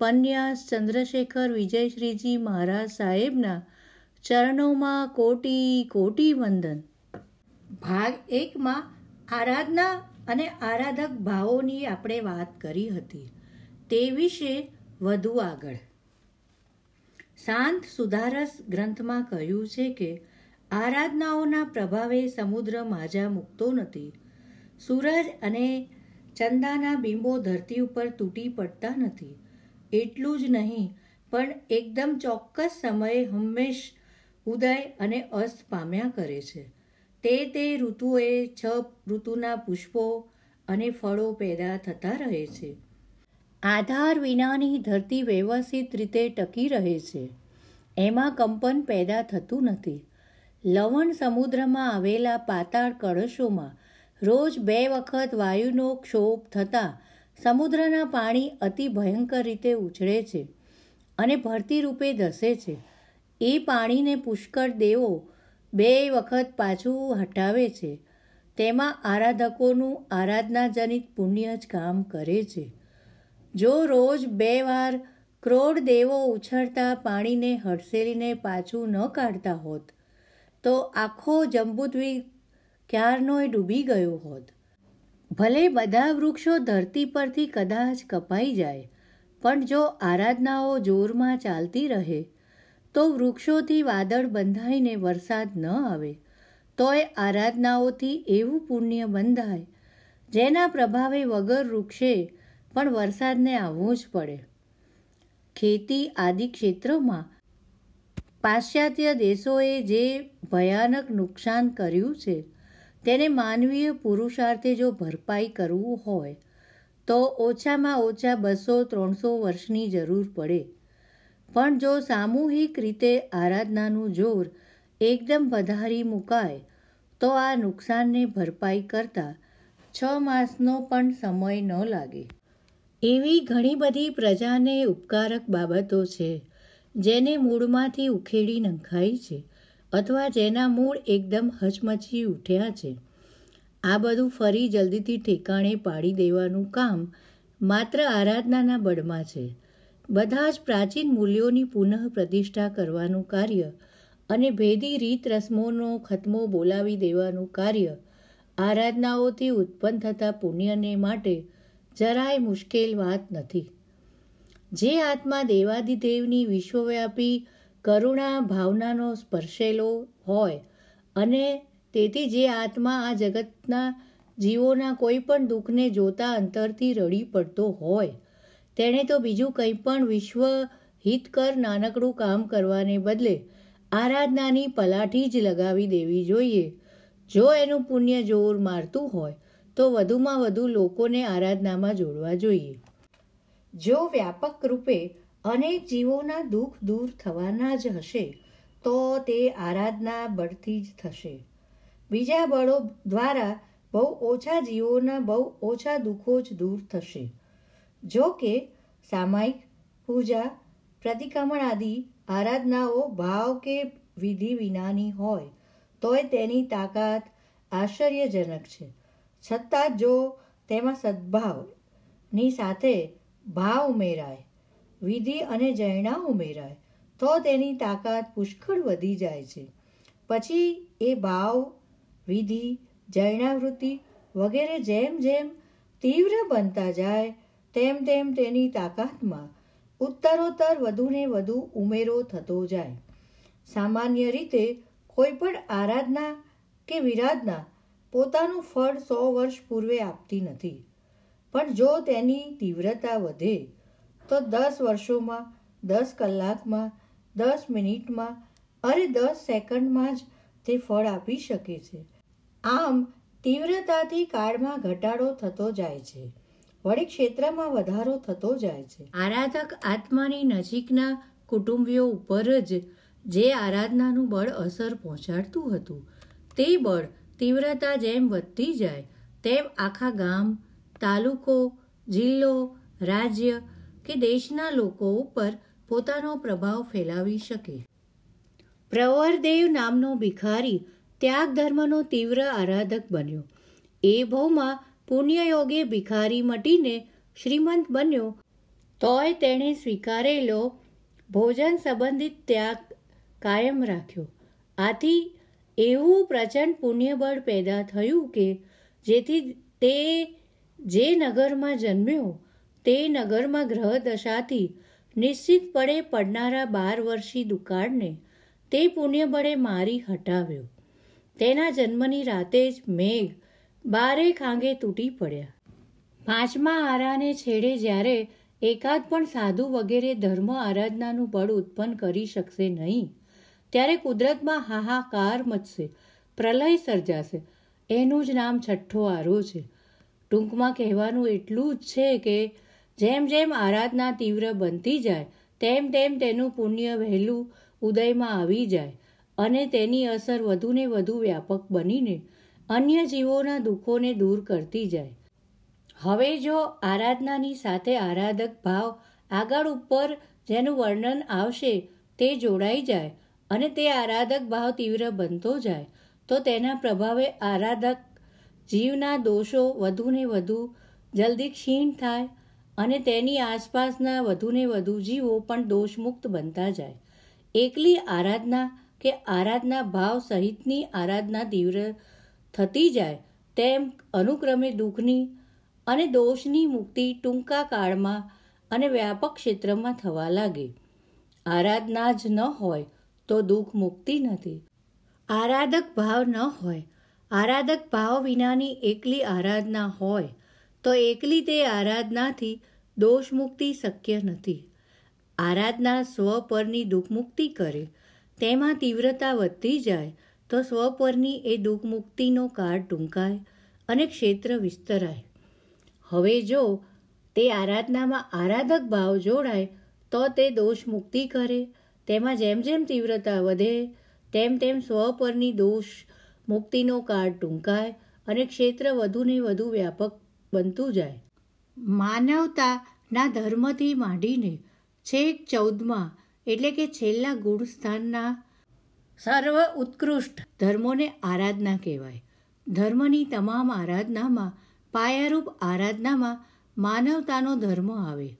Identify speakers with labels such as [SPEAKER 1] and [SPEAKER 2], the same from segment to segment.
[SPEAKER 1] પન્યાસ ચંદ્રશેખર વિજયશ્રીજી મહારાજ સાહેબના ચરણોમાં કોટી કોટી વંદન. ભાગ એકમાં આરાધના અને આરાધક ભાવોની આપણે વાત કરી હતી. તે વિશે વધુ આગળ. શાંત સુધારસ ગ્રંથમાં કહ્યું છે કે, આરાધનાઓના પ્રભાવે સમુદ્ર માજા મૂકતો નથી. સૂરજ અને ચંદાના બિંબો ધરતી ઉપર તૂટી પડતા નથી. એટલું જ નહીં, પણ એકદમ ચોક્કસ સમયે હંમેશ ઉદય અને અસ્ત પામ્યા કરે છે. તે તે ઋતુએ છ ઋતુના પુષ્પો અને ફળો પેદા થતા રહે છે. આધાર વિનાની ધરતી વ્યવસ્થિત રીતે ટકી રહે છે. એમાં કંપન પેદા થતું નથી. લવણ સમુદ્રમાં આવેલા પાતાળ કળશોમાં રોજ બે વખત વાયુનો ક્ષોભ થતાં સમુદ્રના પાણી અતિ ભયંકર રીતે ઉછળે છે અને ભરતી રૂપે ધસે છે. એ પાણીને પુષ્કળ દેવો બે વખત પાછું હટાવે છે. તેમાં આરાધકોનું આરાધનાજનિત પુણ્ય જ કામ કરે છે. જો રોજ બે વાર ક્રોડ દેવો ઉછળતા પાણીને હડસેલીને પાછું ન કાઢતા હોત, તો આખો જંબુદ્વીપ ક્યારનોય ડૂબી ગયો હોત. ભલે બધા વૃક્ષો ધરતી પરથી કદાચ કપાઈ જાય, પણ જો આરાધનાઓ જોરમાં ચાલતી રહે, તો વૃક્ષોથી વાદળ બંધાઈને વરસાદ ન આવે, તોય આરાધનાઓથી એવું પુણ્ય બંધાય, જેના પ્રભાવે વગર વૃક્ષે પણ વરસાદને આવવો જ પડે. ખેતી આદિ ક્ષેત્રોમાં પાશ્ચાત્ય દેશોએ જે ભયાનક નુકસાન કર્યું છે તેને માનવીય પુરુષાર્થે જો ભરપાઈ કરવું હોય, તો ઓછામાં ઓછા બસો ત્રણસો વર્ષની જરૂર પડે. પણ જો સામૂહિક રીતે આરાધનાનું જોર એકદમ વધારી મુકાય, તો આ નુકસાનને ભરપાઈ કરતા છ માસનો પણ સમય ન લાગે. એવી ઘણી બધી પ્રજાને ઉપકારક બાબતો છે, જેને મૂળમાંથી ઉખેડી નંખાઈ છે. અથવા જેના મૂળ એકદમ હચમચી ઉઠ્યા છે. આ બધું ફરી જલ્દીથી ઠેકાણે પાડી દેવાનું કામ માત્ર આરાધનાના બળમાં છે. બધા જ પ્રાચીન મૂલ્યોની પુનઃ પ્રતિષ્ઠા કરવાનું કાર્ય અને ભેદી રીત રસમોનો ખતમો બોલાવી દેવાનું કાર્ય આરાધનાઓથી ઉત્પન્ન થતા પુણ્યને માટે જરાય મુશ્કેલ વાત નથી. જે આત્મા દેવાદિદેવની વિશ્વવ્યાપી કરુણા ભાવનાનો સ્પર્શેલો હોય અને તેથી જે આત્મા આ જગતના જીવોના કોઈ પણ દુઃખને જોતા અંતરથી રડી પડતો હોય. તેણે તો બીજું કંઈ પણ વિશ્વ હિતકર નાનકડું કામ કરવાને બદલે આરાધનાની પલાઠી જ લગાવી દેવી જોઈએ. જો એનું પુણ્ય જોર મારતું હોય, તો વધુમાં વધુ લોકોને આરાધનામાં જોડવા જોઈએ. જો વ્યાપક રૂપે અનેક જીવોના દુઃખ દૂર થવાના જ હશે, તો તે આરાધના બળથી જ થશે. બીજા બળો દ્વારા બહુ ઓછા જીવોના બહુ ઓછા દુઃખો જ દૂર થશે. જો કે, સામાયિક, પૂજા, પ્રતિક્રમણ આદિ આરાધનાઓ ભાવ કે વિધિ વિનાની હોય, તોય તેની તાકાત આશ્ચર્યજનક છે. છતાં જો તેમાં સદ્ભાવની સાથે ભાવ ઉમેરાય વિધિ અને જૈણા ઉમેરાય, તો તેની તાકાત પુષ્કળ વધી જાય છે. પછી એ ભાવ, વિધિ, જૈણાવૃત્તિ વગેરે જેમ જેમ તીવ્ર બનતા જાય, તેમ તેમ તેની તાકાતમાં ઉત્તરોત્તર વધુને વધુ ઉમેરો થતો જાય. સામાન્ય રીતે કોઈ પણ આરાધના કે વિરાધના પોતાનું ફળ સો વર્ષ પૂર્વે આપતી નથી. પણ જો તેની તીવ્રતા વધે તો દસ વર્ષોમાં, દસ કલાકમાં, દસ મિનિટમાં અરે દસ સેકન્ડમાં જ તે ફળ આપી શકે છે. આમ, તીવ્રતાથી કાળમાં ઘટાડો થતો જાય છે. વળી ક્ષેત્રમાં વધારો થતો જાય છે. આરાધક આત્માની નજીકના કુટુંબીઓ ઉપર જ જે આરાધનાનું બળ અસર પહોંચાડતું હતું, તે બળ તીવ્રતા જેમ વધતી જાય, તેમ આખા ગામ, તાલુકો, જિલ્લો, રાજ્ય કે દેશના લોકો ઉપર પોતાનો પ્રભાવ ફેલાવી શકે. પ્રવરદેવ નામનો ભિખારી ત્યાગ ધર્મનો તીવ્ર આરાધક બન્યો. એ ભવમાં પુણ્યયોગે ભિખારી મટીને શ્રીમંત બન્યો. તોય તેણે સ્વીકારેલો ભોજન સંબંધિત ત્યાગ કાયમ રાખ્યો. આથી એવું પ્રચંડ પુણ્યબળ પેદા થયું કે જેથી તે જે નગરમાં જન્મ્યો તે નગરમાં ગ્રહ દશાથી નિશ્ચિતપણે પડનારા બાર વર્ષી દુકાળને તે પુણ્યબળે મારી હટાવ્યો. તેના જન્મની રાતે જ મેઘ બારે ખાંગે તૂટી પડ્યા. પાંચમા આરાને છેડે જ્યારે એકાદ પણ સાધુ વગેરે ધર્મ આરાધનાનું બળ ઉત્પન્ન કરી શકશે નહીં, ત્યારે કુદરતમાં હાહાકાર મચશે, પ્રલય સર્જાશે. એનું જ નામ છઠ્ઠો આરો છે. ટૂંકમાં કહેવાનું એટલું જ છે કે જેમ જેમ આરાધના તીવ્ર બનતી જાય, તેમ તેમ તેનું પુણ્ય વહેલું ઉદયમાં આવી જાય અને તેની અસર વધુને વધુ વ્યાપક બનીને અન્ય જીવોના દુઃખોને દૂર કરતી જાય. હવે જો આરાધનાની સાથે આરાધક ભાવ આગળ ઉપર જેનું વર્ણન આવશે તે જોડાઈ જાય અને તે આરાધક ભાવ તીવ્ર બનતો જાય, તો તેના પ્રભાવે આરાધક જીવના દોષો વધુને વધુ જલ્દી ક્ષીણ થાય અને તેની આસપાસના વધુને વધુ જીવો પણ દોષમુક્ત બનતા જાય. એકલી આરાધના કે આરાધના ભાવ સહિતની આરાધના તીવ્ર થતી જાય, તેમ અનુક્રમે દુઃખની અને દોષની મુક્તિ ટૂંકા કાળમાં અને વ્યાપક ક્ષેત્રમાં થવા લાગે. આરાધના જ ન હોય તો દુઃખ મુક્તિ નથી. આરાધક ભાવ ન હોય. આરાધક ભાવ વિનાની એકલી આરાધના હોય તો એકલી તે આરાધનાથી દોષમુક્તિ શક્ય નથી. આરાધના સ્વ પરની દુઃખમુક્તિ કરે. તેમાં તીવ્રતા વધતી જાય તો સ્વ પરની એ દુઃખમુક્તિનો કાળ ટૂંકાય અને ક્ષેત્ર વિસ્તરાય. હવે જો તે આરાધનામાં આરાધક ભાવ જોડાય તો તે દોષ મુક્તિ કરે. તેમાં જેમ જેમ તીવ્રતા વધે, તેમ તેમ સ્વ પરની દોષ મુક્તિનો કાળ ટૂંકાય અને ક્ષેત્ર વધુને વધુ વ્યાપક બનતું જાય. માનવતાના ધર્મથી માંડીને છેક ચૌદમાં એટલે કે છેલ્લા ગુણ સ્થાનના સર્વ ઉત્કૃષ્ટ ધર્મોને આરાધના કહેવાય. ધર્મની તમામ આરાધનામાં પાયારૂપ આરાધનામાં માનવતાનો ધર્મ આવે.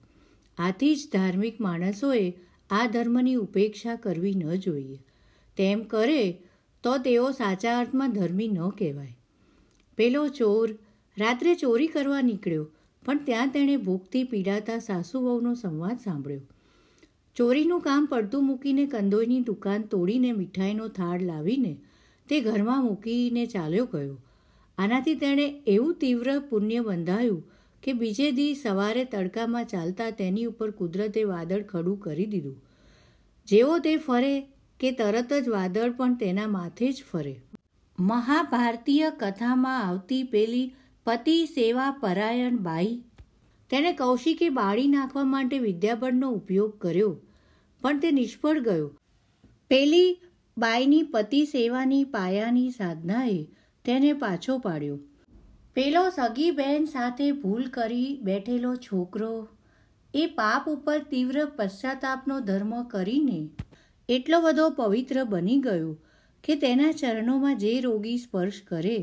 [SPEAKER 1] આથી જ ધાર્મિક માણસોએ આ ધર્મની ઉપેક્ષા કરવી ન જોઈએ. તેમ કરે તો તેઓ સાચા અર્થમાં ધર્મી ન કહેવાય. પેલો ચોર રાત્રે ચોરી કરવા નીકળ્યો, પણ ત્યાં તેણે ભૂખથી પીડાતા સાસુ વહુનો સંવાદ સાંભળ્યો. ચોરીનું કામ પડતું મૂકીને કંદોઈની દુકાન તોડીને મીઠાઈનો થાળ લાવીને તે ઘરમાં મૂકીને ચાલ્યો ગયો. આનાથી તેણે એવું તીવ્ર પુણ્ય બંધાયું કે બીજે દી સવારે તડકામાં ચાલતા તેની ઉપર કુદરતે વાદળ ખડું કરી દીધું. જેવો તે ફરે કે તરત જ વાદળ પણ તેના માથે જ ફરે. મહાભારતીય કથામાં આવતી પેલી પતિ સેવા પરાયણ બાઈ. તેણે કૌશિકે બાળી નાખવા માટે વિદ્યાબળનો ઉપયોગ કર્યો, પણ તે નિષ્ફળ ગયો. પેલી બાઈની પતિ સેવાની પાયાની સાધનાએ તેને પાછો પાડ્યો. પેલો સગી બહેન સાથે ભૂલ કરી બેઠેલો છોકરો, એ પાપ ઉપર તીવ્ર પશ્ચાતાપનો ધર્મ કરીને એટલો બધો પવિત્ર બની ગયો કે તેના ચરણોમાં જે રોગી સ્પર્શ કરે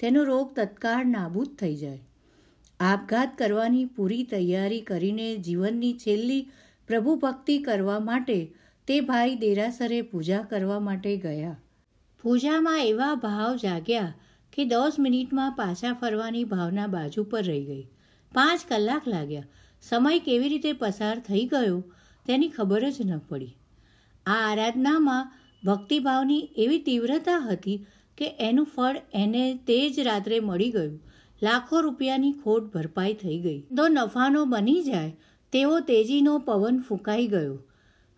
[SPEAKER 1] તેનો રોગ તત્કાળ નાબૂદ થઈ જાય. આપઘાત કરવાની પૂરી તૈયારી કરીને જીવનની છેલ્લી પ્રભુ ભક્તિ કરવા માટે તે ભાઈ દેરાસરે પૂજા કરવા માટે ગયા. પૂજામાં એવા ભાવ જાગ્યા કે દસ મિનિટમાં પાછા ફરવાની ભાવના બાજુ પર રહી ગઈ. પાંચ કલાક લાગ્યા. સમય કેવી રીતે પસાર થઈ ગયો તેની ખબર જ ન પડી. આ આરાધનામાં ભક્તિભાવની એવી તીવ્રતા હતી કે એનું ફળ એને તે જ રાત્રે મળી ગયું. લાખો રૂપિયાની ખોટ ભરપાઈ થઈ ગઈ. તો નફાનો બની જાય, તેવો તેજીનો પવન ફૂંકાઈ ગયો.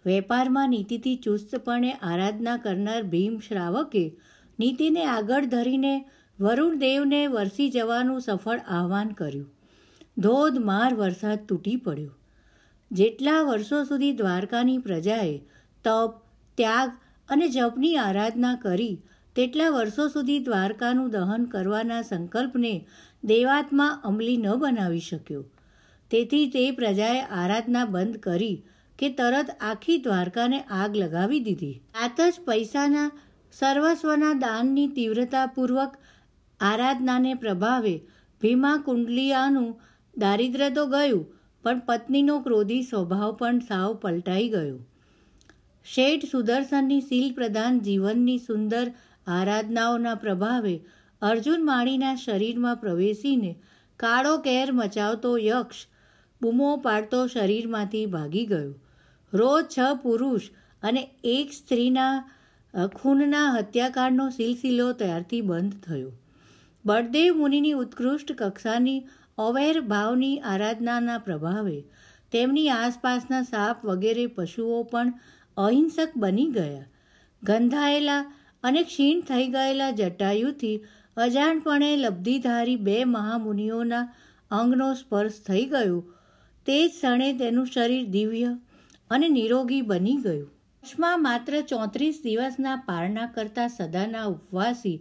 [SPEAKER 1] વેપારમાં નીતિથી ચુસ્તપણે આરાધના કરનાર ભીમ શ્રાવકે નીતિને આગળ ધરીને વરુણદેવને વરસી જવાનું સફળ આહવાન કર્યું. ધોધમાર વરસાદ તૂટી પડ્યો. જેટલા વર્ષો સુધી દ્વારકાની પ્રજાએ તપ, ત્યાગ અને જપની આરાધના કરી તેટલા વર્ષો સુધી દ્વારકાનું દહન કરવાના સંકલ્પને દેવાત્મા અમલી ન બનાવી શક્યો. તેથી તે પ્રજાએ આરાધના બંધ કરી કે તરત આખી દ્વારકાને આગ લગાવી દીધી. આત જ પૈસાના સર્વસ્વના દાનની તીવ્રતાપૂર્વક આરાધનાને પ્રભાવે ભીમા કુંડલિયાનું દારિદ્ર્ય તો ગયું, પણ પત્નીનો ક્રોધી સ્વભાવ પણ સાવ પલટાઈ ગયો. શેઠ સુદર્શનની શીલ પ્રધાન જીવનની સુંદર આરાધનાઓના પ્રભાવે અર્જુન માણીના શરીરમાં પ્રવેશીને કાળો કેર મચાવતો યક્ષ બૂમો પાડતો શરીરમાંથી ભાગી ગયો. રોજ છ પુરુષ અને એક સ્ત્રીના ખૂનના હત્યાકાંડનો સિલસિલો ત્યારથી બંધ થયો. બળદેવ મુનિની ઉત્કૃષ્ટ કક્ષાની અવેર ભાવની આરાધનાના પ્રભાવે તેમની આસપાસના સાપ વગેરે પશુઓ પણ અહિંસક બની ગયા. ગંધાયેલા અને ક્ષીણ થઈ ગયેલા જટાયુથી અજાણપણે લબ્ધિધારી બે મહામુનિઓના અંગનો સ્પર્શ થઈ ગયો. તે જ ક્ષણે તેનું શરીર દિવ્ય અને નિરોગી બની ગયું. વર્ષમાં માત્ર ચોત્રીસ દિવસના પારણા કરતા સદાના ઉપવાસી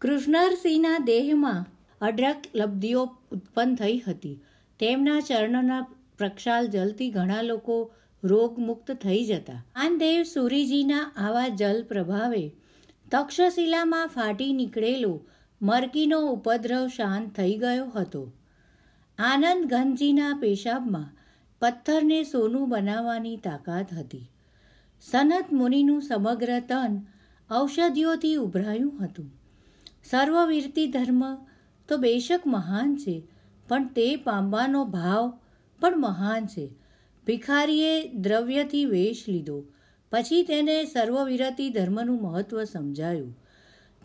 [SPEAKER 1] કૃષ્ણરસિંહના દેહમાં અઢળક લબ્ધિઓ ઉત્પન્ન થઈ હતી. તેમના ચરણના પ્રક્ષાલ જલથી ઘણા લોકો રોગમુક્ત થઈ જતા. આનદેવ સુરીજીના આવા જલ પ્રભાવે તક્ષશિલામાં ફાટી નીકળેલો મરકીનો ઉપદ્રવ શાંત થઈ ગયો હતો. આનંદ ગંજીના પેશાબમાં પથ્થરને સોનું બનાવવાની તાકાત હતી. સનત મુનિનું સમગ્ર તન ઔષધિઓથી ઉભરાયું હતું. સર્વવીરતી ધર્મ તો બેશક મહાન છે, પણ તે પામવાનો ભાવ પણ મહાન છે. ભિખારીએ દ્રવ્યથી વેશ લીધો. પછી તેને સર્વવિરતી ધર્મનું મહત્ત્વ સમજાયું.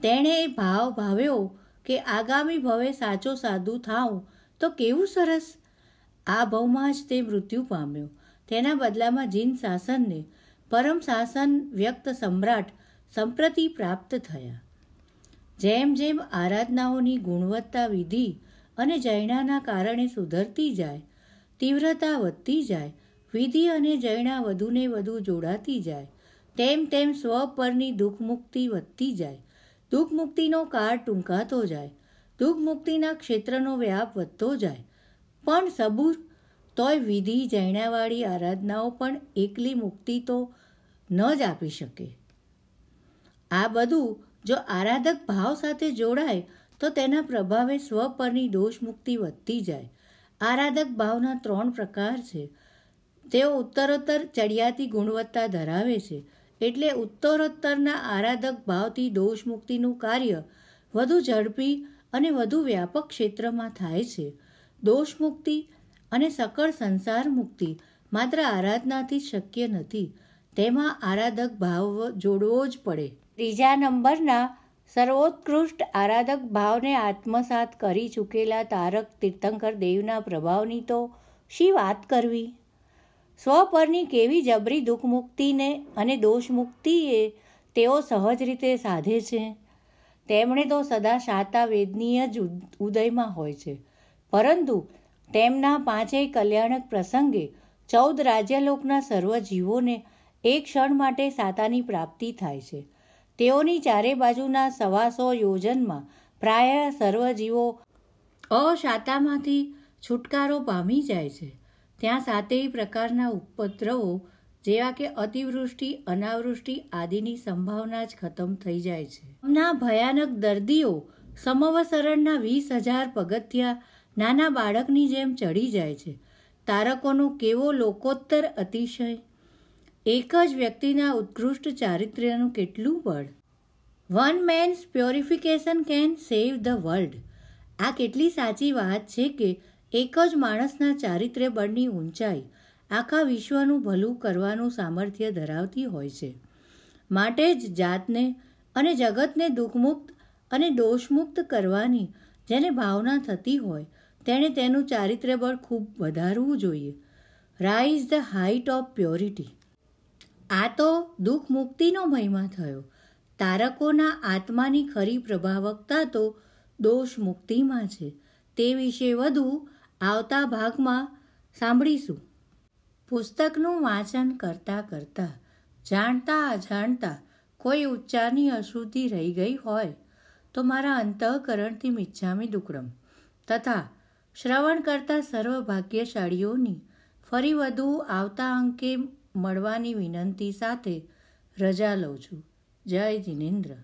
[SPEAKER 1] તેણે ભાવ ભાવ્યો કે આગામી ભવે સાચો સાધુ થાઉં તો કેવું સરસ? આ ભવમાં જ તે મૃત્યુ પામ્યો. તેના બદલામાં જીન શાસનને પરમ શાસન વ્યક્ત સમ્રાટ સંપ્રતિ પ્રાપ્ત થયા. જેમ જેમ આરાધનાઓની ગુણવત્તા વિધિ અને જૈનાના કારણે સુધરતી જાય, તીવ્રતા વધતી જાય વિધિ અને જૈણા વધુને વધુ જોડાતી જાય. તેમ તેમ સ્વ પરની દુઃખમુક્તિ વધતી જાય. દુઃખમુક્તિનો કાળ ટૂંકાતો જાય. દુઃખમુક્તિના ક્ષેત્રનો વ્યાપ વધતો જાય. પણ સબૂર, તોય વિધિ જૈણાવાળી આરાધનાઓ પણ એકલી મુક્તિ તો ન જ આપી શકે. આ બધું જો આરાધક ભાવ સાથે જોડાય, તો તેના પ્રભાવે સ્વ પરની દોષ મુક્તિ વધતી જાય. આરાધક ભાવના ત્રણ પ્રકાર છે. તેઓ ઉત્તરોત્તર ચડિયાતી ગુણવત્તા ધરાવે છે એટલે ઉત્તરોત્તરના આરાધક ભાવથી દોષ મુક્તિનું કાર્ય વધુ ઝડપી અને વધુ વ્યાપક ક્ષેત્રમાં થાય છે. દોષ મુક્તિ અને સકળ સંસાર મુક્તિ માત્ર આરાધનાથી શક્ય નથી, તેમાં આરાધક ભાવ જોડવો જ પડે. ત્રીજા નંબરના સર્વોત્કૃષ્ટ આરાધક ભાવને આત્મસાત કરી ચૂકેલા તારક તીર્થંકર દેવના પ્રભાવની તો શી વાત કરવી? સ્વ પરની કેવી જબરી દુઃખમુક્તિને અને દોષમુક્તિએ તેઓ સહજ રીતે સાધે છે. તેમણે તો સદા શાતા વેદનીય જ ઉદયમાં હોય છે. પરંતુ તેમના પાંચેય કલ્યાણક પ્રસંગે ચૌદ રાજ્યલોકના સર્વ જીવોને એક ક્ષણ માટે સાતાની પ્રાપ્તિ થાય છે. તેઓની ચારે બાજુના સવાસો યોજનમાં પ્રાય સર્વ જીવો અશાતામાંથી છુટકારો પામી જાય છે. ત્યાં સાતેય પ્રકારના ઉપદ્રવો જેવા કે અતિવૃષ્ટિ, અનાવૃષ્ટિ આદિની સંભાવના જ ખતમ થઈ જાય છે. ના ભયાનક દર્દીઓ સમવસરણના વીસ હજાર પગથિયા નાના બાળકની જેમ ચડી જાય છે. તારકોનો કેવો લોકોત્તર અતિશય! એક જ વ્યક્તિના ઉત્કૃષ્ટ ચારિત્ર્યનું કેટલું બળ! One man's purification can save the world. આ કેટલી સાચી વાત છે કે એક જ માણસના ચારિત્ર્ય બળની ઊંચાઈ આખા વિશ્વનું ભલું કરવાનું સામર્થ્ય ધરાવતી હોય છે. માટે જ જાતને અને જગતને દુઃખમુક્ત અને દોષમુક્ત કરવાની જેને ભાવના થતી હોય તેણે તેનું ચારિત્ર્ય બળ ખૂબ વધારવું જોઈએ. Rise the height of purity આ તો દુઃખ મુક્તિનો મહિમા થયો. તારકોના આત્માની ખરી પ્રભાવકતા તો દોષ મુક્તિમાં છે. તે વિશે વધુ આવતા ભાગમાં સાંભળીશું. પુસ્તકનું વાંચન કરતાં કરતાં, જાણતા અજાણતા કોઈ ઉચ્ચારની અશુદ્ધિ રહી ગઈ હોય તો મારા અંતઃકરણથી મિચ્છામી દુકડમ. તથા શ્રવણ કરતા સર્વ ભાગ્યશાળીઓની ફરી વધુ આવતા અંકે મળવાની વિનંતી સાથે રજા લઉં છું. જય જિનેન્દ્ર.